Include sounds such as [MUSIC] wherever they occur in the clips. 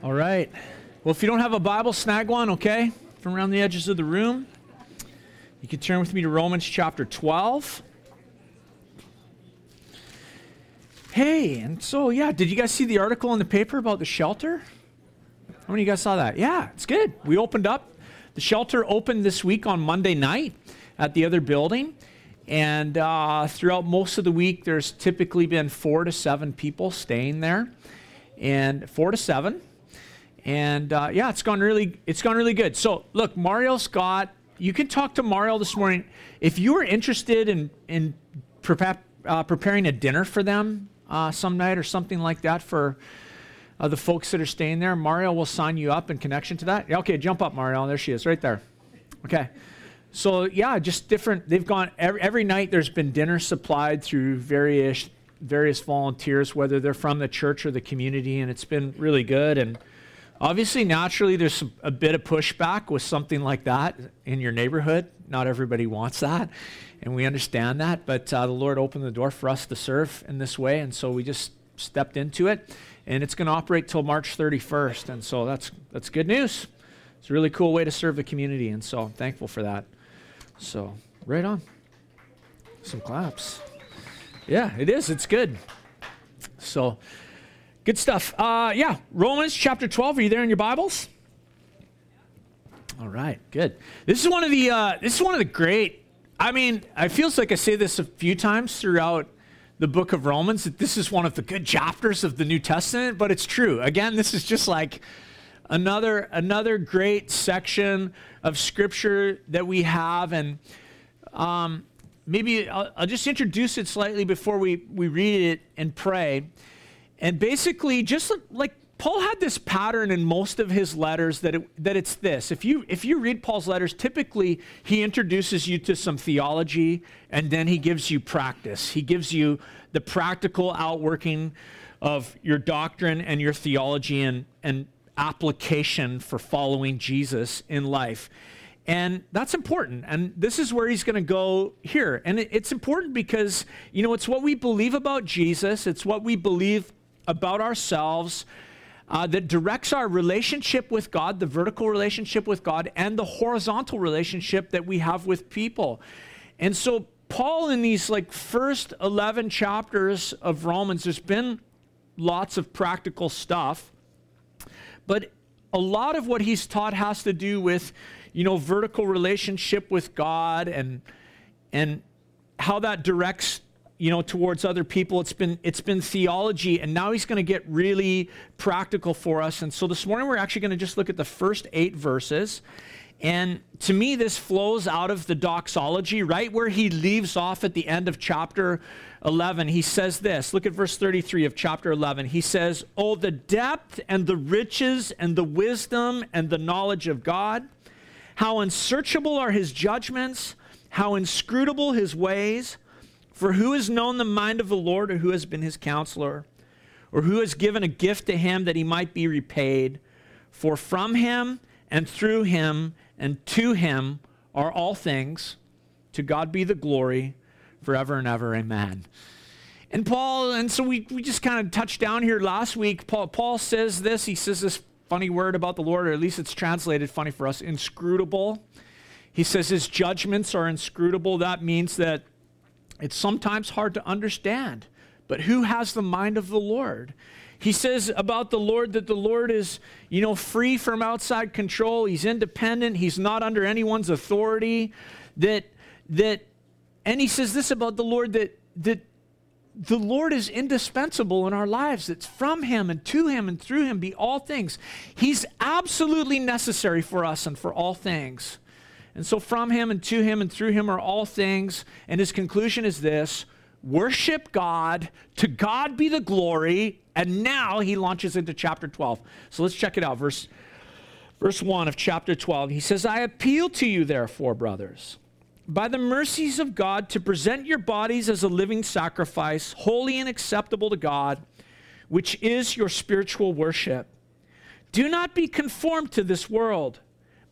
All right. Well, if you don't have a Bible, snag one, okay? From around the edges of the room. You can turn with me to Romans chapter 12. Hey, and so, yeah, did you guys see the article in the paper about the shelter? How many of you guys saw that? Yeah, it's good. We opened up. The shelter opened this week on Monday night at the other building. And uh, throughout most of the week, there's typically been four to seven people staying there. And four to seven and uh, yeah, it's gone really, it's gone really good. So look, Mario Scott, you can talk to Mario this morning if you are interested in in uh, preparing a dinner for them uh, some night or something like that for uh, the folks that are staying there. Mario will sign you up in connection to that. Yeah, okay, jump up, Mario. There she is, right there. Okay. So yeah, just different. They've gone every, every night. There's been dinner supplied through various various volunteers, whether they're from the church or the community, and it's been really good. And Obviously, naturally, there's a bit of pushback with something like that in your neighborhood. Not everybody wants that, and we understand that. But uh, the Lord opened the door for us to serve in this way, and so we just stepped into it. And it's going to operate till March 31st, and so that's that's good news. It's a really cool way to serve the community, and so I'm thankful for that. So, right on. Some claps. Yeah, it is. It's good. So. Good stuff. Uh, yeah, Romans chapter 12. Are you there in your Bibles? All right, good. This is one of the uh, this is one of the great. I mean, I feels like I say this a few times throughout the book of Romans that this is one of the good chapters of the New Testament, but it's true. Again, this is just like another another great section of scripture that we have, and um, maybe I'll, I'll just introduce it slightly before we we read it and pray. And basically, just like Paul had this pattern in most of his letters that, it, that it's this. If you, if you read Paul's letters, typically he introduces you to some theology and then he gives you practice. He gives you the practical outworking of your doctrine and your theology and, and application for following Jesus in life. And that's important. And this is where he's going to go here. And it's important because, you know, it's what we believe about Jesus, it's what we believe about ourselves uh, that directs our relationship with God, the vertical relationship with God, and the horizontal relationship that we have with people. And so, Paul, in these like first 11 chapters of Romans, there's been lots of practical stuff, but a lot of what he's taught has to do with, you know, vertical relationship with God and and how that directs you know towards other people. It's been it's been theology and now he's going to get really practical for us. And so this morning we're actually going to just look at the first eight verses. And to me this flows out of the doxology right where he leaves off at the end of chapter 11 he says this look at verse 33 of chapter 11 he says oh the depth and the riches and the wisdom and the knowledge of god. How unsearchable are his judgments. How inscrutable his ways for who has known the mind of the Lord, or who has been his counselor, or who has given a gift to him that he might be repaid? For from him and through him and to him are all things. To God be the glory forever and ever. Amen. And Paul, and so we, we just kind of touched down here last week. Paul, Paul says this. He says this funny word about the Lord, or at least it's translated funny for us inscrutable. He says his judgments are inscrutable. That means that it's sometimes hard to understand, but who has the mind of the Lord? He says about the Lord that the Lord is, you know, free from outside control. He's independent. He's not under anyone's authority. That that and he says this about the Lord that that the Lord is indispensable in our lives. It's from him and to him and through him be all things. He's absolutely necessary for us and for all things. And so, from him and to him and through him are all things. And his conclusion is this worship God, to God be the glory. And now he launches into chapter 12. So let's check it out. Verse, verse 1 of chapter 12. He says, I appeal to you, therefore, brothers, by the mercies of God, to present your bodies as a living sacrifice, holy and acceptable to God, which is your spiritual worship. Do not be conformed to this world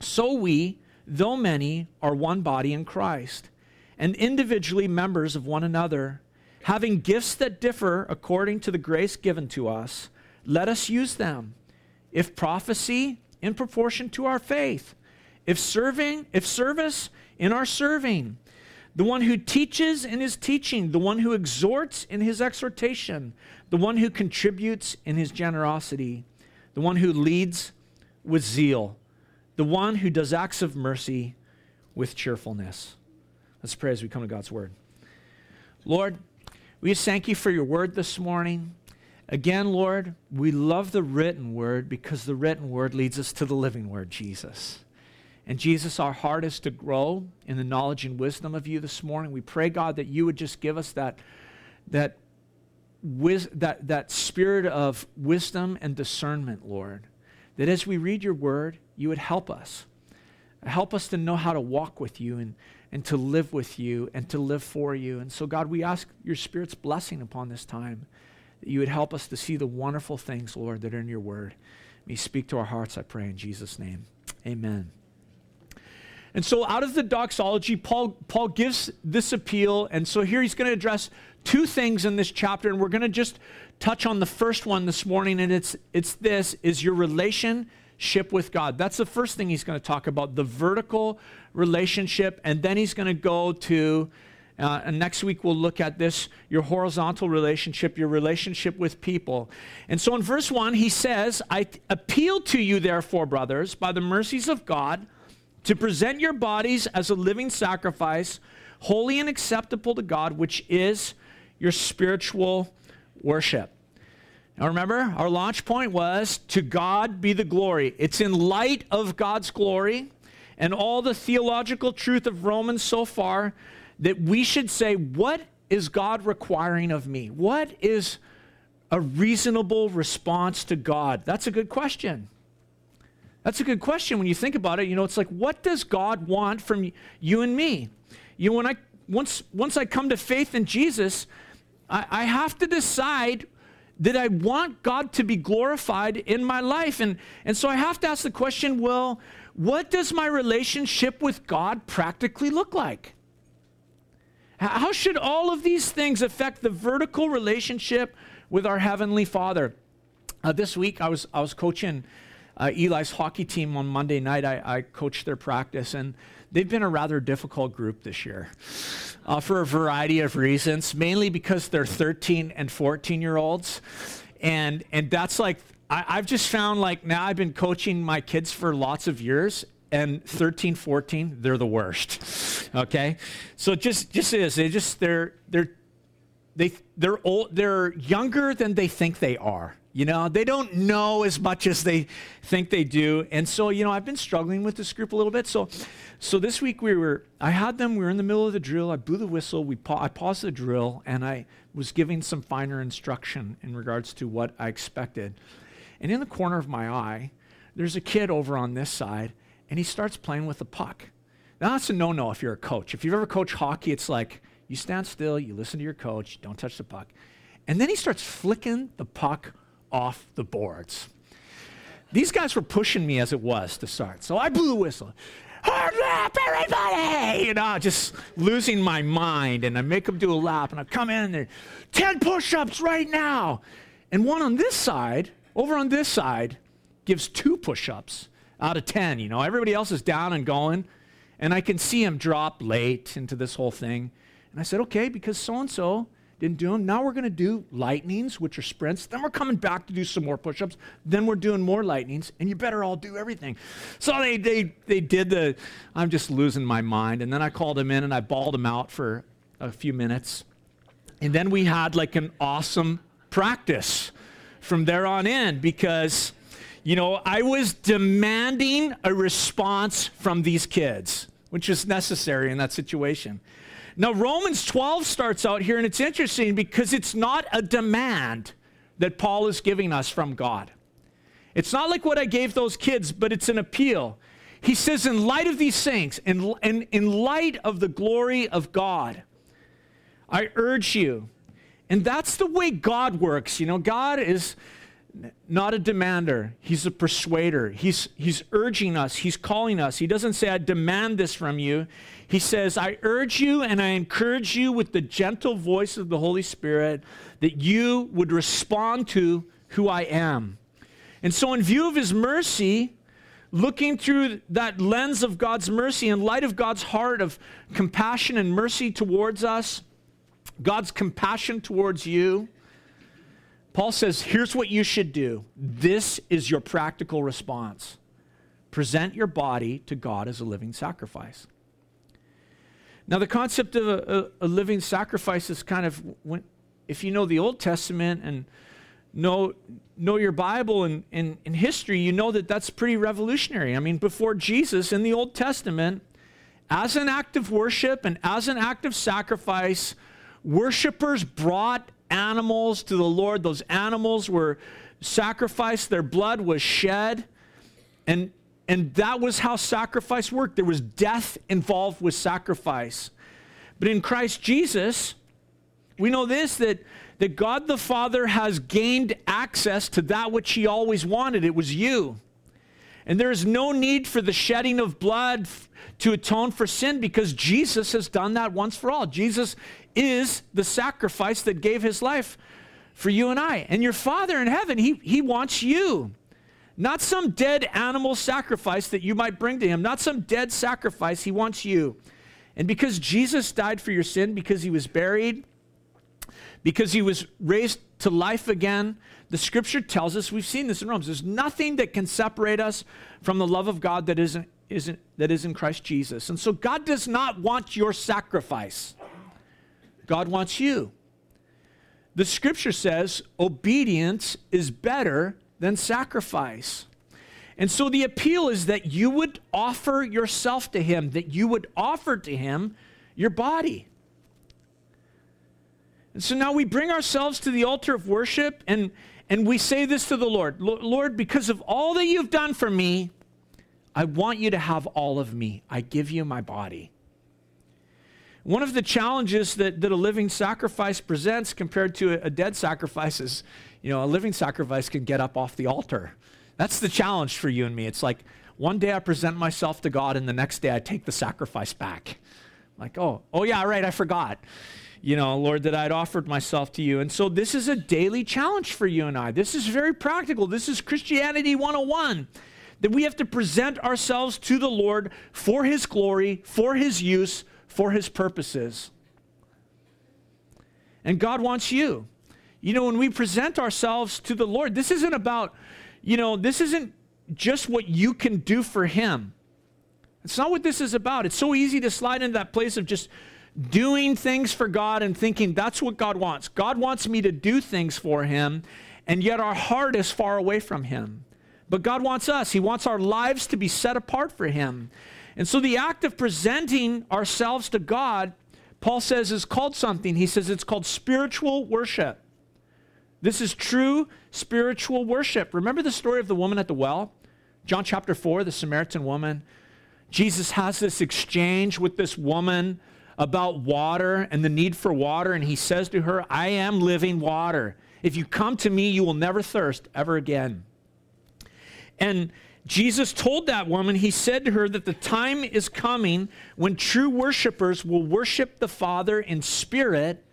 so we, though many, are one body in Christ, and individually members of one another. Having gifts that differ according to the grace given to us, let us use them. If prophecy, in proportion to our faith. If serving, if service, in our serving. The one who teaches in his teaching, the one who exhorts in his exhortation, the one who contributes in his generosity, the one who leads with zeal, the one who does acts of mercy with cheerfulness. Let's pray as we come to God's word. Lord, we just thank you for your word this morning. Again, Lord, we love the written word because the written word leads us to the living word, Jesus. And Jesus, our heart is to grow in the knowledge and wisdom of you this morning. We pray, God, that you would just give us that, that wis- that, that spirit of wisdom and discernment, Lord, that as we read your word, you would help us. Help us to know how to walk with you and, and to live with you and to live for you. And so, God, we ask your Spirit's blessing upon this time, that you would help us to see the wonderful things, Lord, that are in your word. May speak to our hearts, I pray, in Jesus' name. Amen. And so, out of the doxology, Paul, Paul gives this appeal. And so, here he's going to address two things in this chapter, and we're going to just touch on the first one this morning, and it's it's this is your relationship with God. That's the first thing he's going to talk about, the vertical relationship, and then he's going to go to uh, and next week we'll look at this your horizontal relationship, your relationship with people. And so in verse 1, he says, I appeal to you, therefore, brothers, by the mercies of God, to present your bodies as a living sacrifice, holy and acceptable to God, which is your spiritual worship. Remember, our launch point was to God be the glory. It's in light of God's glory and all the theological truth of Romans so far that we should say, what is God requiring of me? What is a reasonable response to God? That's a good question. That's a good question when you think about it. You know, it's like, what does God want from you and me? You know, when I once once I come to faith in Jesus, I, I have to decide that I want God to be glorified in my life. And, and so I have to ask the question well, what does my relationship with God practically look like? How should all of these things affect the vertical relationship with our Heavenly Father? Uh, this week, I was, I was coaching uh, Eli's hockey team on Monday night. I, I coached their practice, and they've been a rather difficult group this year uh, for a variety of reasons, mainly because they're 13 and 14 year olds. And, and that's like, I, I've just found like now I've been coaching my kids for lots of years, and 13 14 they're the worst okay so just just is they just they're they're they they're old they're younger than they think they are you know, they don't know as much as they think they do. And so, you know, I've been struggling with this group a little bit. So, so this week we were, I had them, we were in the middle of the drill. I blew the whistle. We pa- I paused the drill and I was giving some finer instruction in regards to what I expected. And in the corner of my eye, there's a kid over on this side and he starts playing with the puck. Now, that's a no no if you're a coach. If you've ever coached hockey, it's like you stand still, you listen to your coach, don't touch the puck. And then he starts flicking the puck off the boards. These guys were pushing me as it was to start. So I blew the whistle. Hard lap, everybody! You know, just losing my mind. And I make them do a lap, and I come in there, 10 push ups right now. And one on this side, over on this side, gives two push ups out of 10. You know, everybody else is down and going. And I can see him drop late into this whole thing. And I said, okay, because so and so didn't do them. Now we're going to do lightnings, which are sprints. Then we're coming back to do some more push ups. Then we're doing more lightnings, and you better all do everything. So they, they, they did the, I'm just losing my mind. And then I called him in and I bawled him out for a few minutes. And then we had like an awesome practice from there on in because, you know, I was demanding a response from these kids, which is necessary in that situation. Now, Romans 12 starts out here, and it's interesting because it's not a demand. that Paul is giving us from God. It's not like what I gave those kids, but it's an appeal. He says, in light of these things, in, in, in light of the glory of God, I urge you. And that's the way God works. You know, God is not a demander, He's a persuader. He's, he's urging us, He's calling us. He doesn't say, I demand this from you. He says, I urge you and I encourage you with the gentle voice of the Holy Spirit that you would respond to who I am. And so, in view of His mercy, looking through that lens of God's mercy, in light of God's heart of compassion and mercy towards us, God's compassion towards you, Paul says, here's what you should do. This is your practical response. Present your body to God as a living sacrifice. Now, the concept of a, a, a living sacrifice is kind of, when, if you know the Old Testament and know, know your Bible and, and, and history, you know that that's pretty revolutionary. I mean, before Jesus in the Old Testament, as an act of worship and as an act of sacrifice, worshipers brought animals to the Lord. Those animals were sacrificed, their blood was shed. And, and that was how sacrifice worked. There was death involved with sacrifice. But in Christ Jesus, we know this that, that God the Father has gained access to that which He always wanted. It was you. And there is no need for the shedding of blood to atone for sin because Jesus has done that once for all. Jesus is the sacrifice that gave his life for you and I. And your Father in heaven, he, he wants you. Not some dead animal sacrifice that you might bring to him, not some dead sacrifice. He wants you. And because Jesus died for your sin, because he was buried, because he was raised to life again, the scripture tells us, we've seen this in Romans, there's nothing that can separate us from the love of God that isn't, isn't, that is in Christ Jesus. And so God does not want your sacrifice. God wants you. The scripture says obedience is better than sacrifice. And so the appeal is that you would offer yourself to Him, that you would offer to Him your body. And so now we bring ourselves to the altar of worship and, and we say this to the Lord Lord, because of all that you've done for me, I want you to have all of me. I give you my body. One of the challenges that, that a living sacrifice presents compared to a, a dead sacrifice is, you know, a living sacrifice can get up off the altar. That's the challenge for you and me. It's like one day I present myself to God, and the next day I take the sacrifice back. Like, oh, oh yeah, right, I forgot. You know, Lord, that I'd offered myself to you. And so this is a daily challenge for you and I. This is very practical. This is Christianity 101 that we have to present ourselves to the Lord for His glory, for His use, for his purposes. And God wants you. You know, when we present ourselves to the Lord, this isn't about, you know, this isn't just what you can do for him. It's not what this is about. It's so easy to slide into that place of just doing things for God and thinking that's what God wants. God wants me to do things for him, and yet our heart is far away from him. But God wants us. He wants our lives to be set apart for him. And so the act of presenting ourselves to God, Paul says, is called something. He says it's called spiritual worship. This is true spiritual worship. Remember the story of the woman at the well? John chapter 4, the Samaritan woman. Jesus has this exchange with this woman about water and the need for water, and he says to her, I am living water. If you come to me, you will never thirst ever again. And Jesus told that woman, he said to her that the time is coming when true worshipers will worship the Father in spirit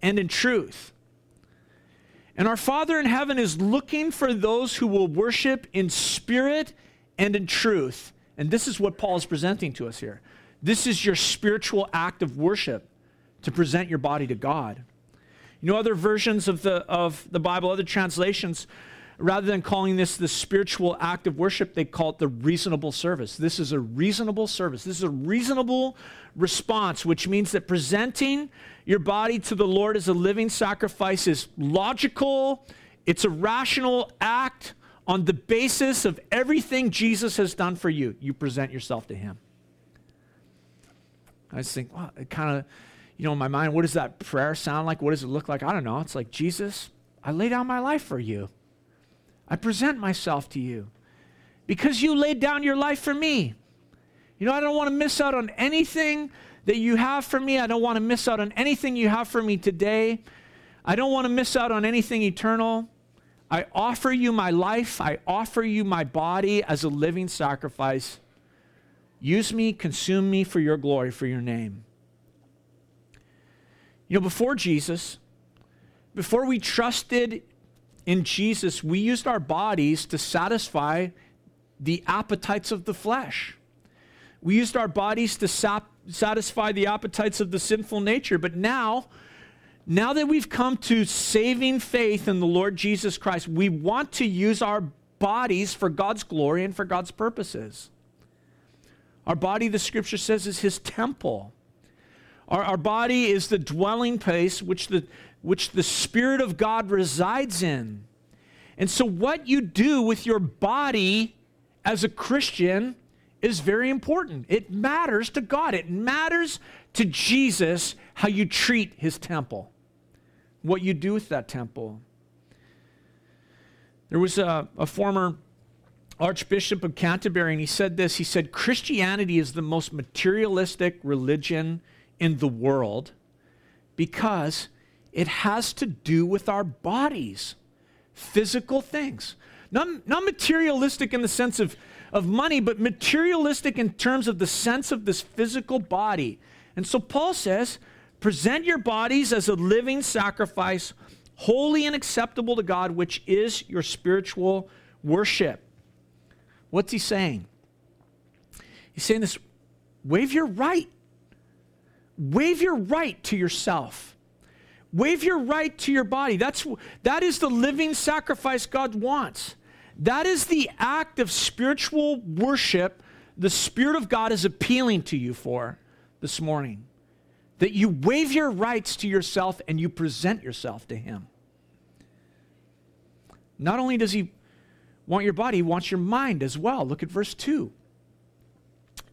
and in truth. And our Father in heaven is looking for those who will worship in spirit and in truth. And this is what Paul is presenting to us here. This is your spiritual act of worship to present your body to God. You know, other versions of the, of the Bible, other translations, rather than calling this the spiritual act of worship, they call it the reasonable service. This is a reasonable service. This is a reasonable response, which means that presenting your body to the Lord as a living sacrifice is logical, it's a rational act on the basis of everything Jesus has done for you. You present yourself to Him. I think, well, it kind of, you know, in my mind, what does that prayer sound like? What does it look like? I don't know. It's like, Jesus, I lay down my life for you. I present myself to you because you laid down your life for me. You know, I don't want to miss out on anything that you have for me. I don't want to miss out on anything you have for me today. I don't want to miss out on anything eternal. I offer you my life. I offer you my body as a living sacrifice. Use me, consume me for your glory, for your name. You know, before Jesus, before we trusted in Jesus, we used our bodies to satisfy the appetites of the flesh. We used our bodies to sap- satisfy the appetites of the sinful nature. But now, now that we've come to saving faith in the Lord Jesus Christ, we want to use our bodies for God's glory and for God's purposes. Our body, the scripture says, is his temple. Our, our body is the dwelling place which the, which the Spirit of God resides in. And so, what you do with your body as a Christian is very important. It matters to God, it matters to Jesus how you treat his temple, what you do with that temple. There was a, a former Archbishop of Canterbury, and he said this He said, Christianity is the most materialistic religion in the world because it has to do with our bodies, physical things. Not, not materialistic in the sense of, of money, but materialistic in terms of the sense of this physical body. And so Paul says, present your bodies as a living sacrifice, holy and acceptable to God, which is your spiritual worship. What's he saying? He's saying this waive your right. Waive your right to yourself. Waive your right to your body. That's, that is the living sacrifice God wants. That is the act of spiritual worship the Spirit of God is appealing to you for this morning. That you waive your rights to yourself and you present yourself to Him. Not only does He want your body, he wants your mind as well. Look at verse 2.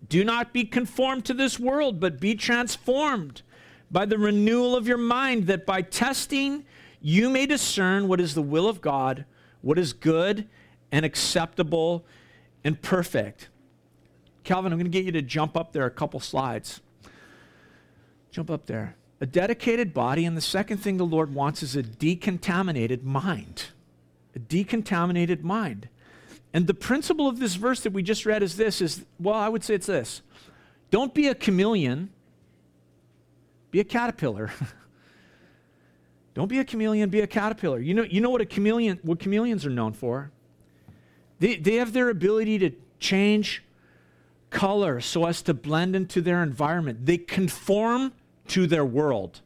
Do not be conformed to this world, but be transformed by the renewal of your mind, that by testing you may discern what is the will of God, what is good and acceptable and perfect. Calvin, I'm going to get you to jump up there a couple slides. Jump up there. A dedicated body, and the second thing the Lord wants is a decontaminated mind. A decontaminated mind. And the principle of this verse that we just read is this is well, I would say it's this. Don't be a chameleon, be a caterpillar. [LAUGHS] Don't be a chameleon, be a caterpillar. You know, you know what a chameleon what chameleons are known for? They, they have their ability to change color so as to blend into their environment. They conform to their world.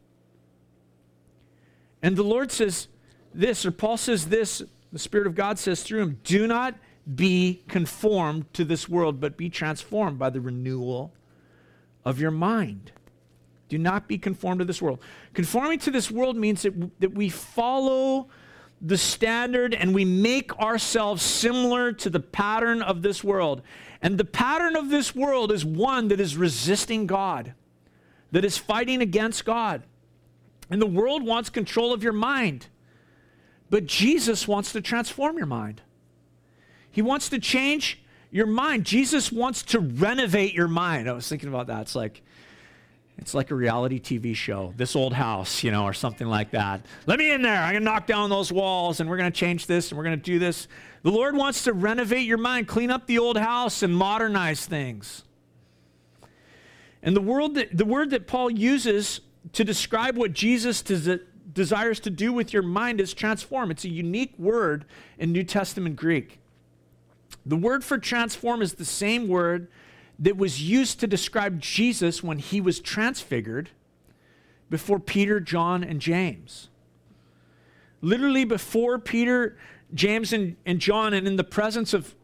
And the Lord says this, or Paul says this, the Spirit of God says through him, do not be conformed to this world, but be transformed by the renewal of your mind. Do not be conformed to this world. Conforming to this world means that, that we follow the standard and we make ourselves similar to the pattern of this world. And the pattern of this world is one that is resisting God, that is fighting against God. And the world wants control of your mind. But Jesus wants to transform your mind. He wants to change your mind. Jesus wants to renovate your mind. I was thinking about that. It's like, it's like a reality TV show, This Old House, you know, or something like that. Let me in there. I'm going to knock down those walls and we're going to change this and we're going to do this. The Lord wants to renovate your mind, clean up the old house and modernize things. And the, word that, the word that Paul uses to describe what Jesus des- desires to do with your mind is transform. It's a unique word in New Testament Greek. The word for transform is the same word that was used to describe Jesus when he was transfigured before Peter, John, and James. Literally, before Peter, James, and, and John, and in the presence of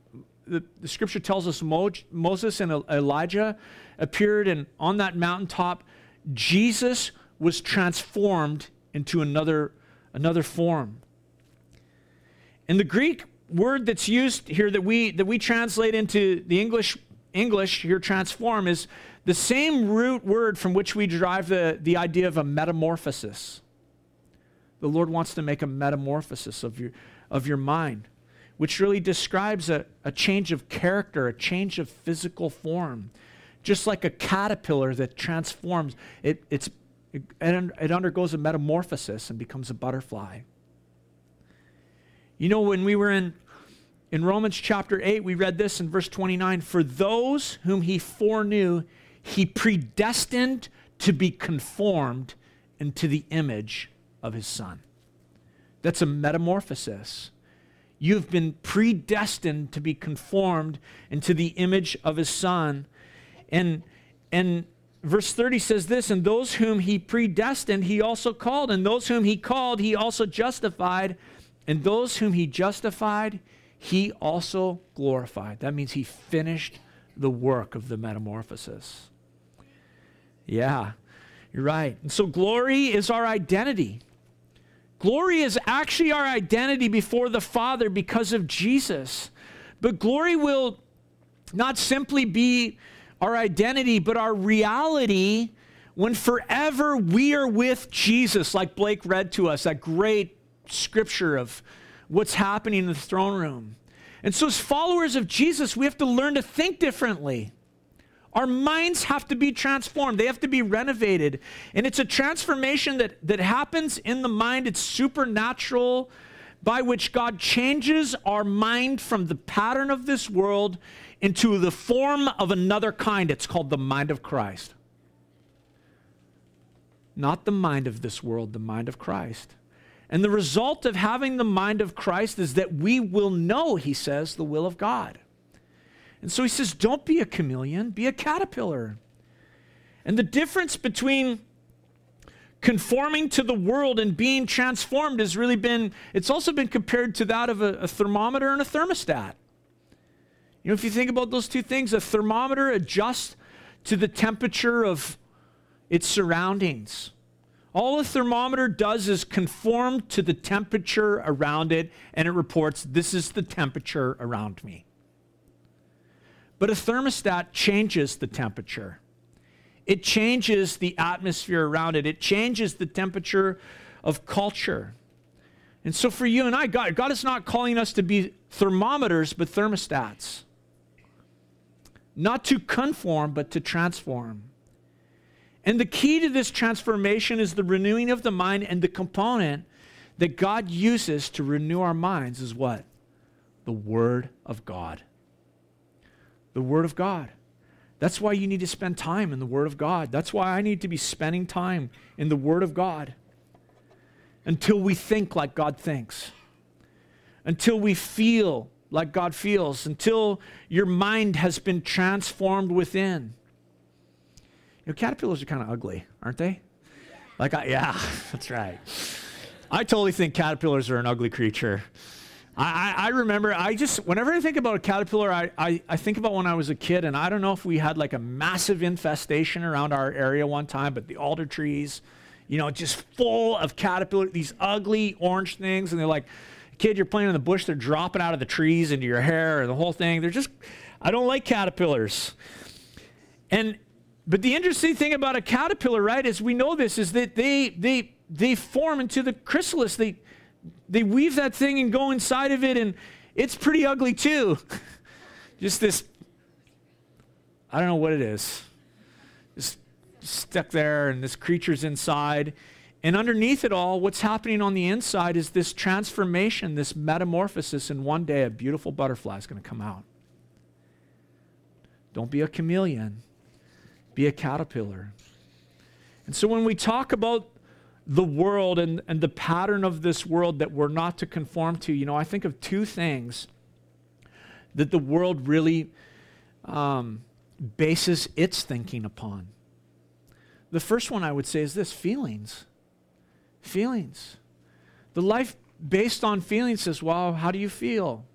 the, the scripture tells us Mo, Moses and Elijah appeared, and on that mountaintop, Jesus was transformed into another, another form. In the Greek, word that's used here that we that we translate into the English English here transform is the same root word from which we derive the, the idea of a metamorphosis. The Lord wants to make a metamorphosis of your, of your mind, which really describes a, a change of character, a change of physical form. Just like a caterpillar that transforms, it, it's, it, it undergoes a metamorphosis and becomes a butterfly. You know, when we were in, in Romans chapter 8, we read this in verse 29 For those whom he foreknew, he predestined to be conformed into the image of his son. That's a metamorphosis. You've been predestined to be conformed into the image of his son. And, and verse 30 says this And those whom he predestined, he also called. And those whom he called, he also justified. And those whom he justified, he also glorified. That means he finished the work of the metamorphosis. Yeah, you're right. And so glory is our identity. Glory is actually our identity before the Father because of Jesus. But glory will not simply be our identity, but our reality when forever we are with Jesus, like Blake read to us, that great scripture of what's happening in the throne room. And so, as followers of Jesus, we have to learn to think differently. Our minds have to be transformed, they have to be renovated. And it's a transformation that, that happens in the mind, it's supernatural, by which God changes our mind from the pattern of this world into the form of another kind. It's called the mind of Christ. Not the mind of this world, the mind of Christ. And the result of having the mind of Christ is that we will know, he says, the will of God. And so he says, don't be a chameleon, be a caterpillar. And the difference between conforming to the world and being transformed has really been, it's also been compared to that of a, a thermometer and a thermostat. You know, if you think about those two things, a thermometer adjusts to the temperature of its surroundings. All a thermometer does is conform to the temperature around it, and it reports, this is the temperature around me. But a thermostat changes the temperature. It changes the atmosphere around it. It changes the temperature of culture. And so for you and I, God, God is not calling us to be thermometers, but thermostats. Not to conform, but to transform. And the key to this transformation is the renewing of the mind, and the component that God uses to renew our minds is what? The Word of God. The Word of God. That's why you need to spend time in the Word of God. That's why I need to be spending time in the Word of God until we think like God thinks, until we feel like God feels, until your mind has been transformed within You know, caterpillars are kind of ugly, aren't they? Like, I, yeah, [LAUGHS] that's right. I totally think caterpillars are an ugly creature. I, I, remember, I just, whenever I think about a caterpillar, I, I, I think about when I was a kid, and I don't know if we had like a massive infestation around our area one time, but the alder trees, you know, just full of caterpillars, these ugly orange things, and they're like, kid, you're playing in the bush, they're dropping out of the trees into your hair, and the whole thing. They're just, I don't like caterpillars. And but the interesting thing about a caterpillar, right, is we know this, is that they they they form into the chrysalis. They they weave that thing and go inside of it, and it's pretty ugly too. [LAUGHS] Just this, I don't know what it is. Just stuck there, and this creature's inside. And underneath it all, what's happening on the inside is this transformation, this metamorphosis, and one day a beautiful butterfly is going to come out. Don't be a chameleon be a caterpillar. And so when we talk about the world and, and the pattern of this world that we're not to conform to, you know, I think of two things that the world really um, bases its thinking upon. The first one I would say is this feelings. Feelings. The life based on feelings says, well, how do you feel?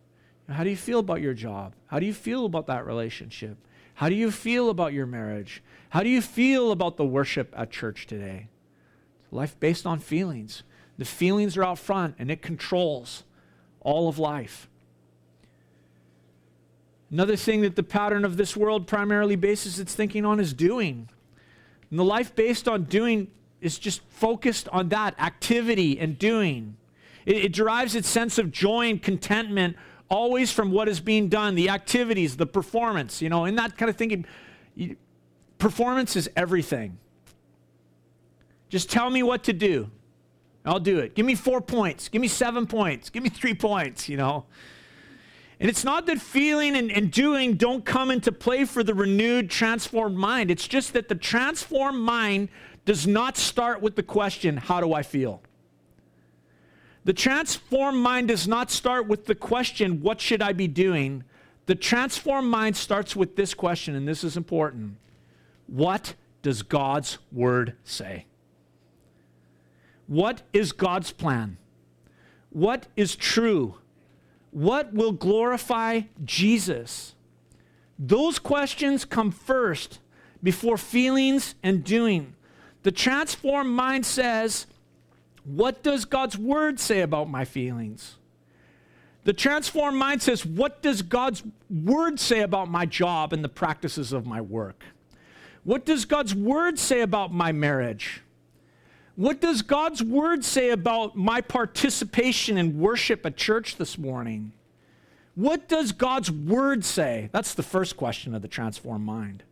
How do you feel about your job? How do you feel about that relationship? How do you feel about your marriage? How do you feel about the worship at church today? Life based on feelings. The feelings are out front and it controls all of life. Another thing that the pattern of this world primarily bases its thinking on is doing. And the life based on doing is just focused on that activity and doing. It, it derives its sense of joy and contentment always from what is being done, the activities, the performance, you know, in that kind of thinking. Performance is everything. Just tell me what to do. I'll do it. Give me four points. Give me seven points. Give me three points, you know. And it's not that feeling and, and, doing don't come into play for the renewed, transformed mind. It's just that the transformed mind does not start with the question, How do I feel? The transformed mind does not start with the question, What should I be doing? The transformed mind starts with this question, and this is important What does God's word say? What is God's plan? What is true? What will glorify Jesus? Those questions come first before feelings and doing. The transformed mind says, What does God's word say about my feelings? The transformed mind says, What does God's word say about my job and the practices of my work? What does God's word say about my marriage? What does God's word say about my participation in worship at church this morning? What does God's word say? That's the first question of the transformed mind.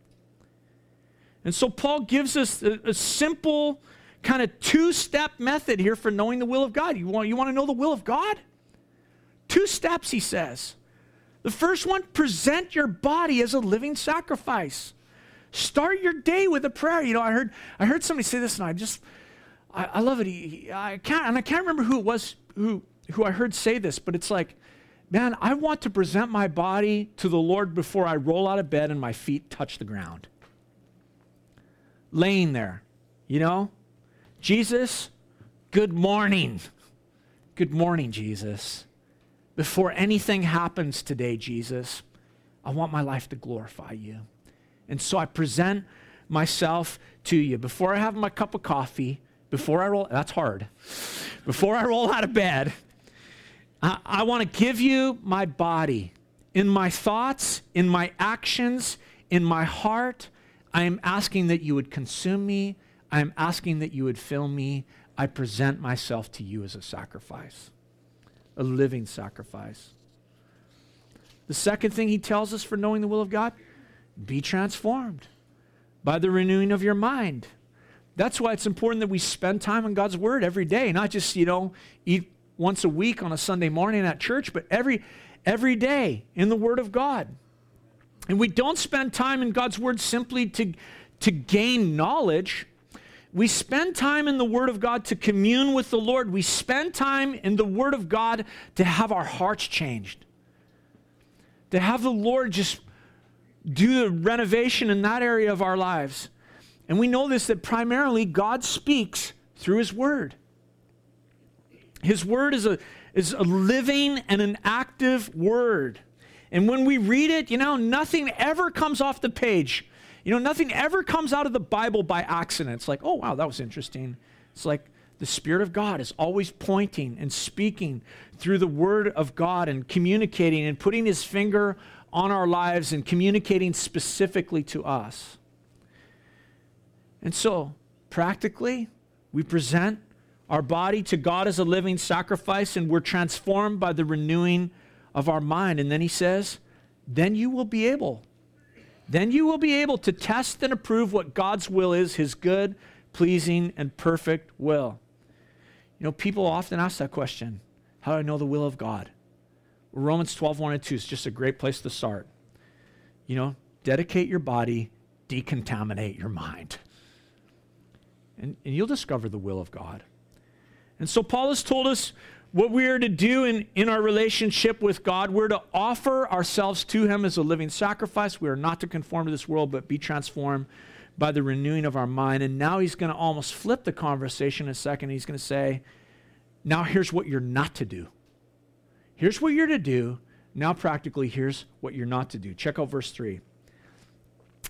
And so Paul gives us a, a simple kind of two step method here for knowing the will of God. You want, you want to know the will of God? Two steps, he says. The first one present your body as a living sacrifice. Start your day with a prayer. You know, I heard, I heard somebody say this, and I just, I, I love it. He, he, I can't, and I can't remember who it was who, who I heard say this, but it's like, man, I want to present my body to the Lord before I roll out of bed and my feet touch the ground. Laying there, you know? Jesus, good morning. Good morning, Jesus. Before anything happens today, Jesus, I want my life to glorify you. And so I present myself to you. Before I have my cup of coffee, before I roll, that's hard. Before I roll out of bed, I, I want to give you my body. In my thoughts, in my actions, in my heart, I am asking that you would consume me. I am asking that you would fill me. I present myself to you as a sacrifice, a living sacrifice. The second thing he tells us for knowing the will of God be transformed by the renewing of your mind. That's why it's important that we spend time in God's Word every day, not just, you know, eat once a week on a Sunday morning at church, but every, every day in the Word of God. And we don't spend time in God's Word simply to, to gain knowledge. We spend time in the Word of God to commune with the Lord. We spend time in the Word of God to have our hearts changed, to have the Lord just do the renovation in that area of our lives. And we know this that primarily God speaks through His Word. His Word is a, is a living and an active Word. And when we read it, you know, nothing ever comes off the page. You know, nothing ever comes out of the Bible by accident. It's like, oh, wow, that was interesting. It's like the Spirit of God is always pointing and speaking through the Word of God and communicating and putting His finger on our lives and communicating specifically to us. And so, practically, we present our body to God as a living sacrifice and we're transformed by the renewing of our mind. And then he says, then you will be able. Then you will be able to test and approve what God's will is, his good, pleasing, and perfect will. You know, people often ask that question How do I know the will of God? Romans 12, 1 and 2 is just a great place to start. You know, dedicate your body, decontaminate your mind and, and you'll discover the will of God. And so Paul has told us what we are to do in, in our relationship with God. We're to offer ourselves to Him as a living sacrifice. We are not to conform to this world, but be transformed by the renewing of our mind. And now he's going to almost flip the conversation in a second. He's going to say, Now here's what you're not to do. Here's what you're to do. Now, practically, here's what you're not to do. Check out verse 3.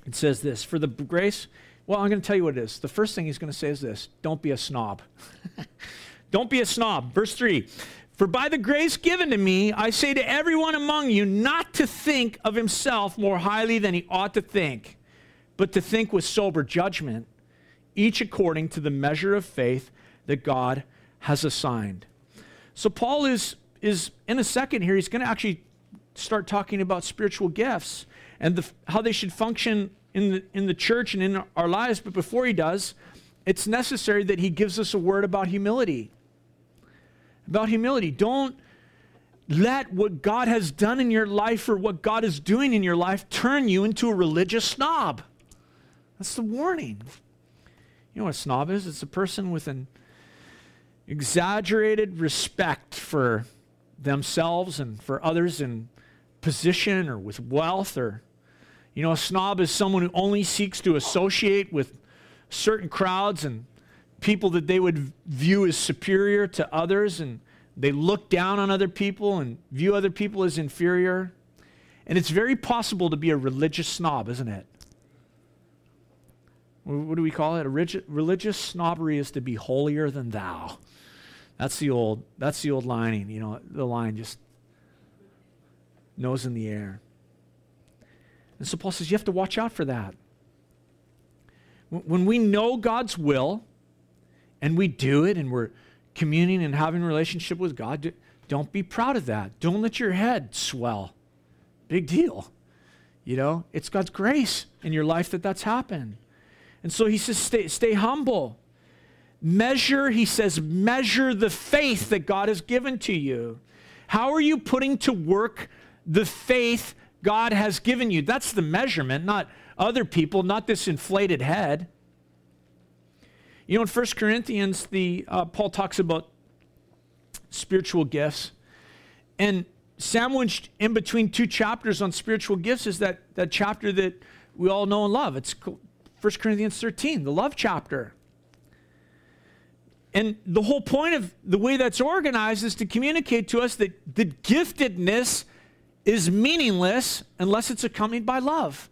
It says this For the grace well, I'm going to tell you what it is. The first thing he's going to say is this don't be a snob. [LAUGHS] don't be a snob. Verse 3 For by the grace given to me, I say to everyone among you not to think of himself more highly than he ought to think, but to think with sober judgment, each according to the measure of faith that God has assigned. So Paul is is in a second here he's going to actually start talking about spiritual gifts and the, how they should function in the, in the church and in our lives. But before he does, it's necessary that he gives us a word about humility. About humility. Don't let what God has done in your life or what God is doing in your life turn you into a religious snob. That's the warning. You know what a snob is? It's a person with an exaggerated respect for themselves and for others in position or with wealth or you know a snob is someone who only seeks to associate with certain crowds and people that they would view as superior to others and they look down on other people and view other people as inferior. And it's very possible to be a religious snob isn't it? What do we call it? A religious snobbery is to be holier than thou. That's the old that's the old lining, you know, the line just nose in the air. And so Paul says you have to watch out for that. When we know God's will and we do it and we're communing and having relationship with God, don't be proud of that. Don't let your head swell. Big deal. You know, it's God's grace in your life that that's happened. And so he says, stay, stay humble. Measure, he says, measure the faith that God has given to you. How are you putting to work the faith God has given you? That's the measurement, not other people, not this inflated head. You know, in 1 Corinthians, the, uh, Paul talks about spiritual gifts. And sandwiched in between two chapters on spiritual gifts is that, that chapter that we all know and love. It's 1 Corinthians 13, the love chapter. And the whole point of the way that's organized is to communicate to us that the giftedness is meaningless unless it's accompanied by love.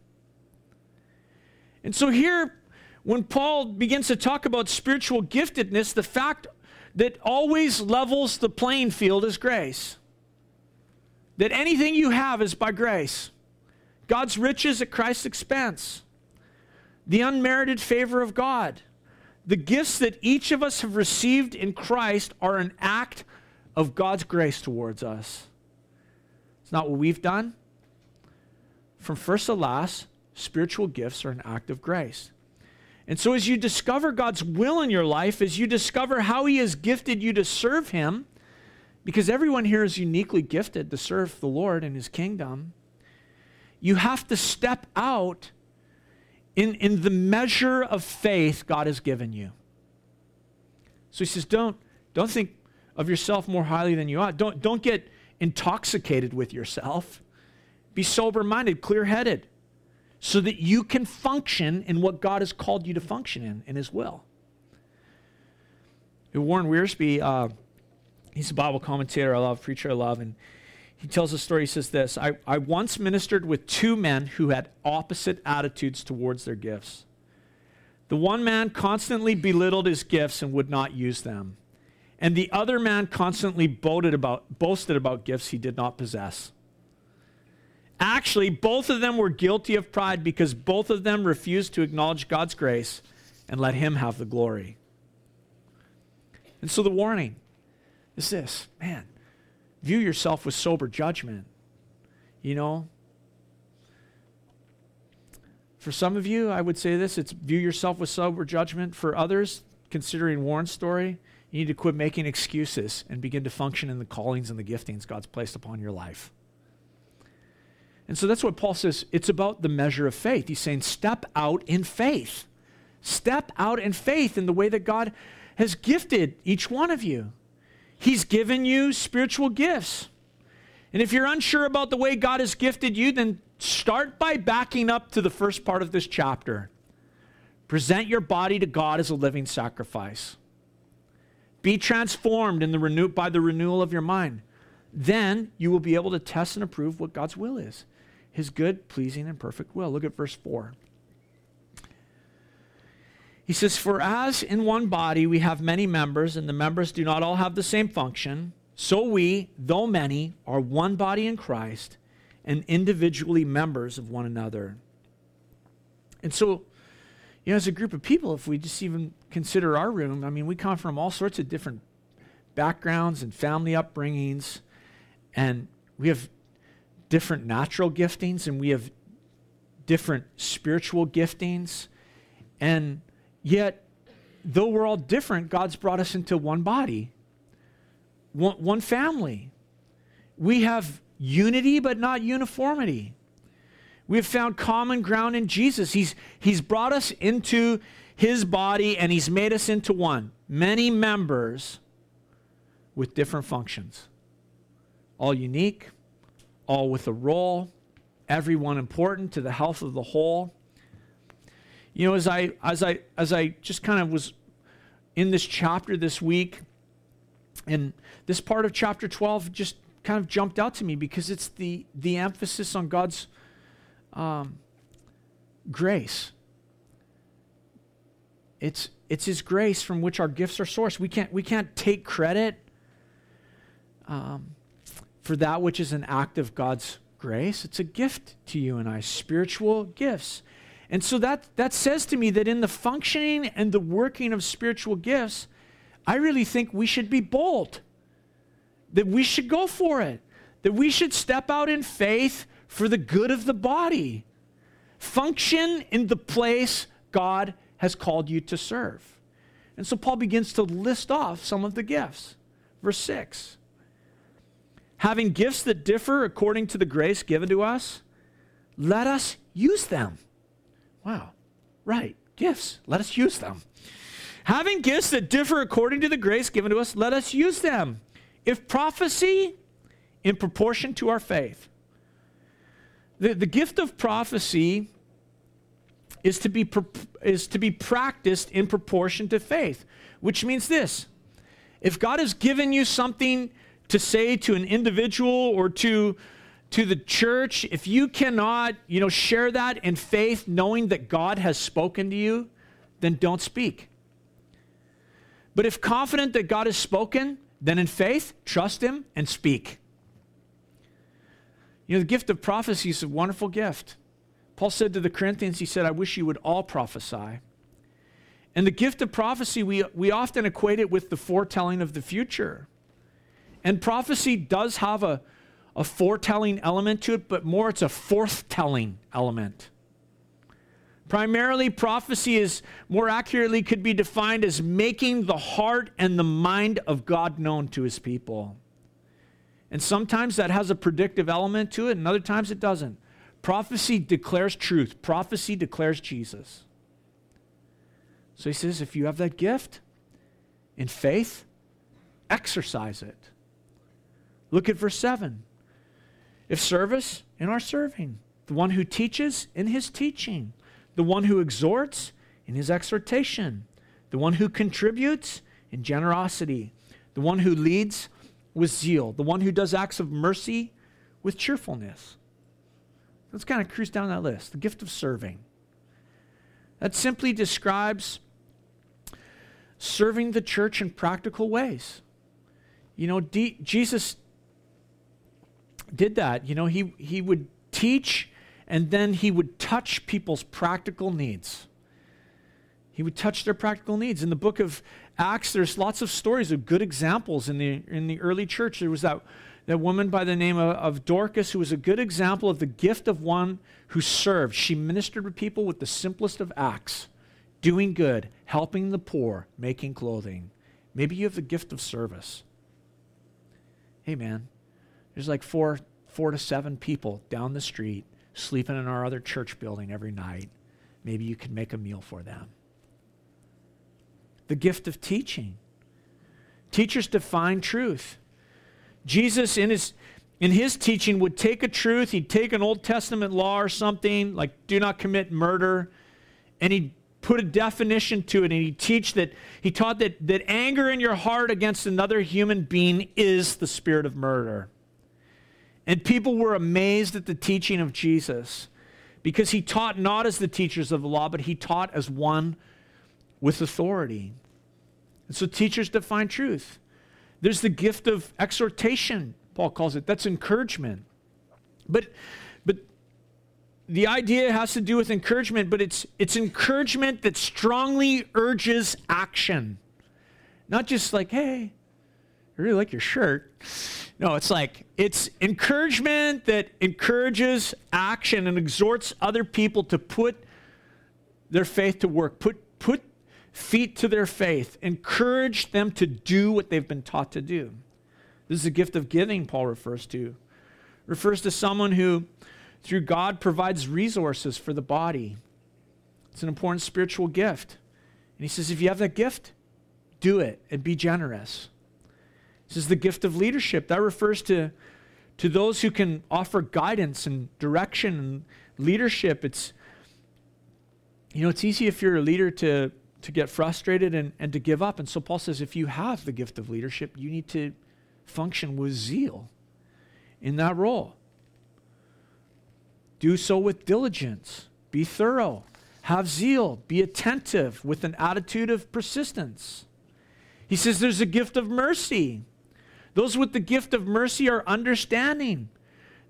And so here, when Paul begins to talk about spiritual giftedness, the fact that always levels the playing field is grace. That anything you have is by grace. God's riches at Christ's expense. The unmerited favor of God. The gifts that each of us have received in Christ are an act of God's grace towards us. It's not what we've done. From first to last, spiritual gifts are an act of grace. And so, as you discover God's will in your life, as you discover how He has gifted you to serve Him, because everyone here is uniquely gifted to serve the Lord in His kingdom, you have to step out in, in the measure of faith God has given you. So he says, don't, don't think of yourself more highly than you ought. Don't, don't get intoxicated with yourself. Be sober minded, clear headed, so that you can function in what God has called you to function in, in His will. Warren Wiersbe, uh, he's a Bible commentator I love, preacher I love, and he tells a story. He says this I, I once ministered with two men who had opposite attitudes towards their gifts. The one man constantly belittled his gifts and would not use them. And the other man constantly boasted about, boasted about gifts he did not possess. Actually, both of them were guilty of pride because both of them refused to acknowledge God's grace and let Him have the glory. And so the warning is this man, view yourself with sober judgment. You know? For some of you, I would say this it's view yourself with sober judgment. For others, considering Warren's story, you need to quit making excuses and begin to function in the callings and the giftings God's placed upon your life. And so that's what Paul says. It's about the measure of faith. He's saying, step out in faith. Step out in faith in the way that God has gifted each one of you. He's given you spiritual gifts. And if you're unsure about the way God has gifted you, then start by backing up to the first part of this chapter. Present your body to God as a living sacrifice. Be transformed in the renew- by the renewal of your mind. Then you will be able to test and approve what God's will is his good, pleasing, and perfect will. Look at verse 4. He says, For as in one body we have many members, and the members do not all have the same function, so we, though many, are one body in Christ and individually members of one another. And so, you know, as a group of people, if we just even consider our room, I mean, we come from all sorts of different backgrounds and family upbringings, and we have different natural giftings and we have different spiritual giftings. And yet, though we're all different, God's brought us into one body, one, one family. We have unity, but not uniformity. We have found common ground in Jesus. He's, he's brought us into his body and he's made us into one. Many members with different functions, all unique, all with a role, everyone important to the health of the whole. You know, as I as I as I just kind of was in this chapter this week, and this part of chapter 12 just kind of jumped out to me because it's the the emphasis on God's um, grace. It's it's His grace from which our gifts are sourced. We can't we can't take credit um, for that which is an act of God's grace. It's a gift to you and I, spiritual gifts. And so that that says to me that in the functioning and the working of spiritual gifts, I really think we should be bold. That we should go for it. That we should step out in faith for the good of the body. Function in the place God has called you to serve. And so Paul begins to list off some of the gifts. Verse 6 Having gifts that differ according to the grace given to us, let us use them. Wow, right, gifts, let us use them. Having gifts that differ according to the grace given to us, let us use them. If prophecy, in proportion to our faith. The, the gift of prophecy is to, be, is to be practiced in proportion to faith, which means this. If God has given you something to say to an individual or to, to the church, if you cannot, you know, share that in faith, knowing that God has spoken to you, then don't speak. But if confident that God has spoken, then in faith, trust Him and speak. You know, the gift of prophecy is a wonderful gift. Paul said to the Corinthians, he said, I wish you would all prophesy. And the gift of prophecy, we, we often equate it with the foretelling of the future. And prophecy does have a, a foretelling element to it, but more it's a forthtelling element. Primarily, prophecy is more accurately could be defined as making the heart and the mind of God known to his people. And sometimes that has a predictive element to it, and other times it doesn't. Prophecy declares truth, prophecy declares Jesus. So he says, if you have that gift in faith, exercise it. Look at verse 7. If service, in our serving. The one who teaches, in his teaching. The one who exhorts, in his exhortation. The one who contributes, in generosity. The one who leads, with zeal, the one who does acts of mercy with cheerfulness. Let's kind of cruise down that list. The gift of serving. That simply describes serving the church in practical ways. You know, D- Jesus did that. You know, he, he would teach and then he would touch people's practical needs. He would touch their practical needs. In the book of Acts, there's lots of stories of good examples in the, in the early church. There was that, that woman by the name of, of Dorcas who was a good example of the gift of one who served. She ministered to people with the simplest of acts, doing good, helping the poor, making clothing. Maybe you have the gift of service. Hey, man, there's like four, four to seven people down the street sleeping in our other church building every night. Maybe you could make a meal for them the gift of teaching. Teachers define truth. Jesus, in his, in his teaching, would take a truth, he'd take an Old Testament law or something, like do not commit murder, and he'd put a definition to it, and he'd teach that, he taught that, that anger in your heart against another human being is the spirit of murder. And people were amazed at the teaching of Jesus because he taught not as the teachers of the law, but he taught as one with authority. And so teachers define truth. There's the gift of exhortation, Paul calls it. That's encouragement. But, but the idea has to do with encouragement, but it's, it's encouragement that strongly urges action. Not just like, hey, I really like your shirt. No, it's like, it's encouragement that encourages action and exhorts other people to put their faith to work, put, put feet to their faith, encourage them to do what they've been taught to do. This is a gift of giving, Paul refers to. Refers to someone who through God provides resources for the body. It's an important spiritual gift. And he says, if you have that gift, do it and be generous. This is the gift of leadership. That refers to, to those who can offer guidance and direction and leadership. It's, you know, it's easy if you're a leader to, to get frustrated and, and to give up. And so Paul says, if you have the gift of leadership, you need to function with zeal in that role. Do so with diligence. Be thorough. Have zeal. Be attentive with an attitude of persistence. He says there's a gift of mercy. Those with the gift of mercy are understanding.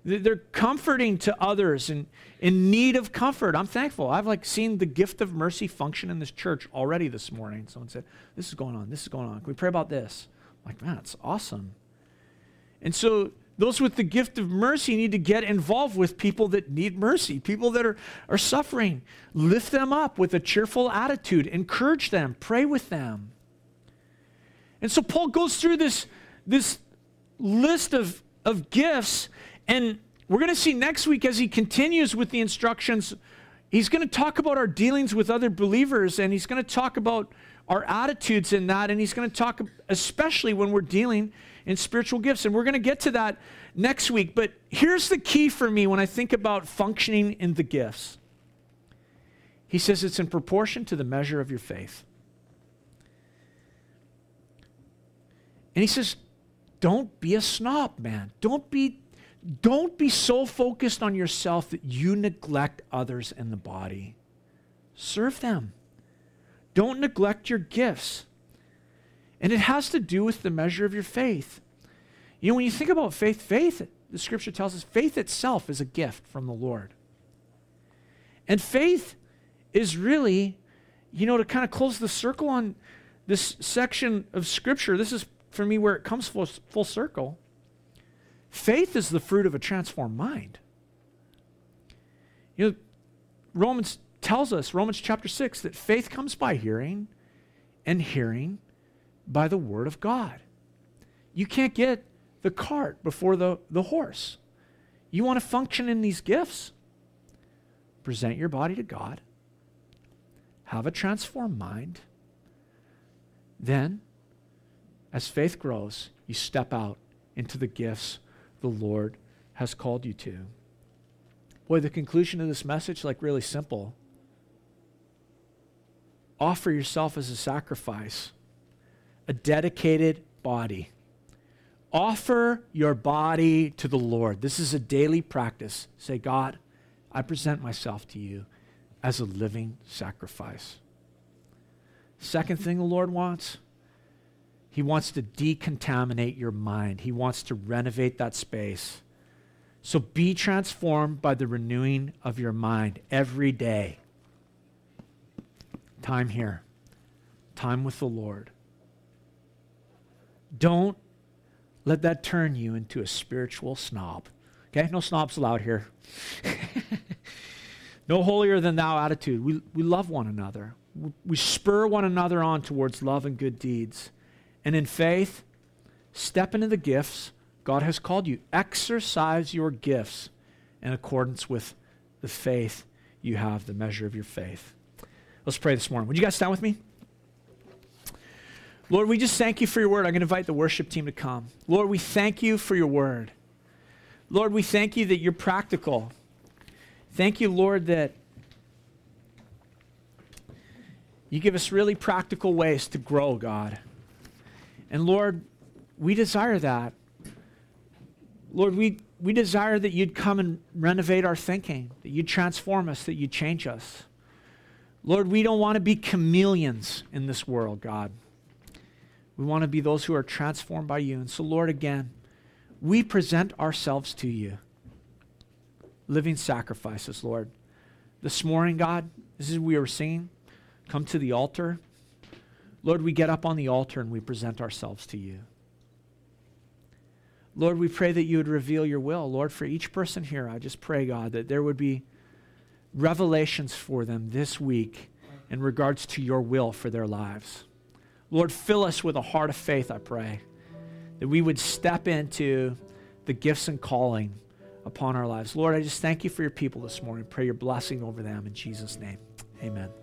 They're comforting to others and in need of comfort. I'm thankful. I've like seen the gift of mercy function in this church already this morning. Someone said, This is going on, this is going on. Can we pray about this? I'm like, man, it's awesome. And so those with the gift of mercy need to get involved with people that need mercy, people that are, are suffering. Lift them up with a cheerful attitude, encourage them, pray with them. And so Paul goes through this, this list of, of gifts, and we're going to see next week as he continues with the instructions, he's going to talk about our dealings with other believers, and he's going to talk about our attitudes in that, and he's going to talk especially when we're dealing in spiritual gifts. And we're going to get to that next week. But here's the key for me when I think about functioning in the gifts. He says it's in proportion to the measure of your faith. And he says, don't be a snob, man. Don't be don't be so focused on yourself that you neglect others in the body. Serve them. Don't neglect your gifts. And it has to do with the measure of your faith. You know, when you think about faith, faith, the scripture tells us, faith itself is a gift from the Lord. And faith is really, you know, to kind of close the circle on this section of scripture, this is for me where it comes full, full circle. Faith is the fruit of a transformed mind. You know, Romans tells us, Romans chapter 6, that faith comes by hearing, and hearing by the word of God. You can't get the cart before the, the horse. You want to function in these gifts? Present your body to God, have a transformed mind. Then, as faith grows, you step out into the gifts the Lord has called you to. Boy, the conclusion of this message, like really simple. Offer yourself as a sacrifice a dedicated body. Offer your body to the Lord. This is a daily practice. Say, God, I present myself to you as a living sacrifice. Second thing the Lord wants, He wants to decontaminate your mind, He wants to renovate that space. So be transformed by the renewing of your mind every day. Time here, time with the Lord. Don't let that turn you into a spiritual snob. Okay? No snobs allowed here. [LAUGHS] no holier than thou attitude. We, we love one another. We spur one another on towards love and good deeds. And in faith, step into the gifts God has called you. Exercise your gifts in accordance with the faith you have, the measure of your faith. Let's pray this morning. Would you guys stand with me? Lord, we just thank you for your word. I'm going to invite the worship team to come. Lord, we thank you for your word. Lord, we thank you that you're practical. Thank you, Lord, that you give us really practical ways to grow, God. And Lord, we desire that. Lord, we, we desire that you'd come and renovate our thinking, that you'd transform us, that you'd change us. Lord, we don't want to be chameleons in this world, God. We want to be those who are transformed by you. And so, Lord, again, we present ourselves to you. living sacrifices, Lord. This morning, God, this is we were singing. Come to the altar. Lord, we get up on the altar and we present ourselves to you. Lord, we pray that you would reveal your will. Lord, for each person here, I just pray, God, that there would be revelations for them this week in regards to your will for their lives. Lord, fill us with a heart of faith, I pray, that we would step into the gifts and calling upon our lives. Lord, I just thank you for your people this morning. Pray your blessing over them in Jesus' name. Amen.